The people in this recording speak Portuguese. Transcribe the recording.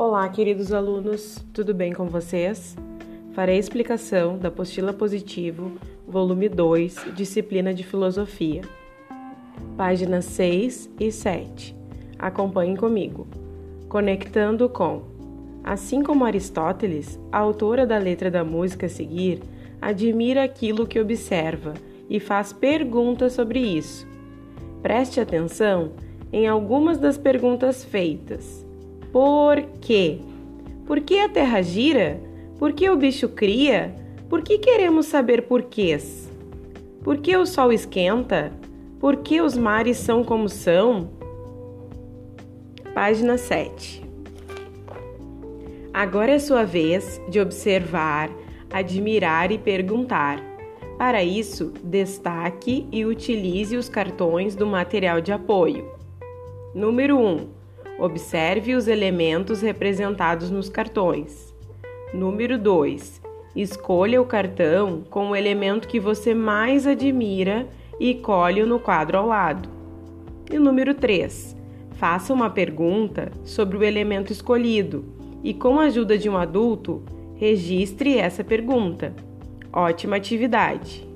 Olá, queridos alunos, tudo bem com vocês? Farei explicação da apostila positivo, volume 2, disciplina de filosofia. Páginas 6 e 7. Acompanhem comigo. Conectando com. Assim como Aristóteles, a autora da letra da música a seguir admira aquilo que observa e faz perguntas sobre isso. Preste atenção em algumas das perguntas feitas. Por quê? Por que a terra gira? Por que o bicho cria? Por que queremos saber porquês? Por que o sol esquenta? Por que os mares são como são? Página 7. Agora é sua vez de observar, admirar e perguntar. Para isso, destaque e utilize os cartões do material de apoio. Número 1. Observe os elementos representados nos cartões. Número 2. Escolha o cartão com o elemento que você mais admira e colhe-o no quadro ao lado. E número 3. Faça uma pergunta sobre o elemento escolhido e, com a ajuda de um adulto, registre essa pergunta. Ótima atividade!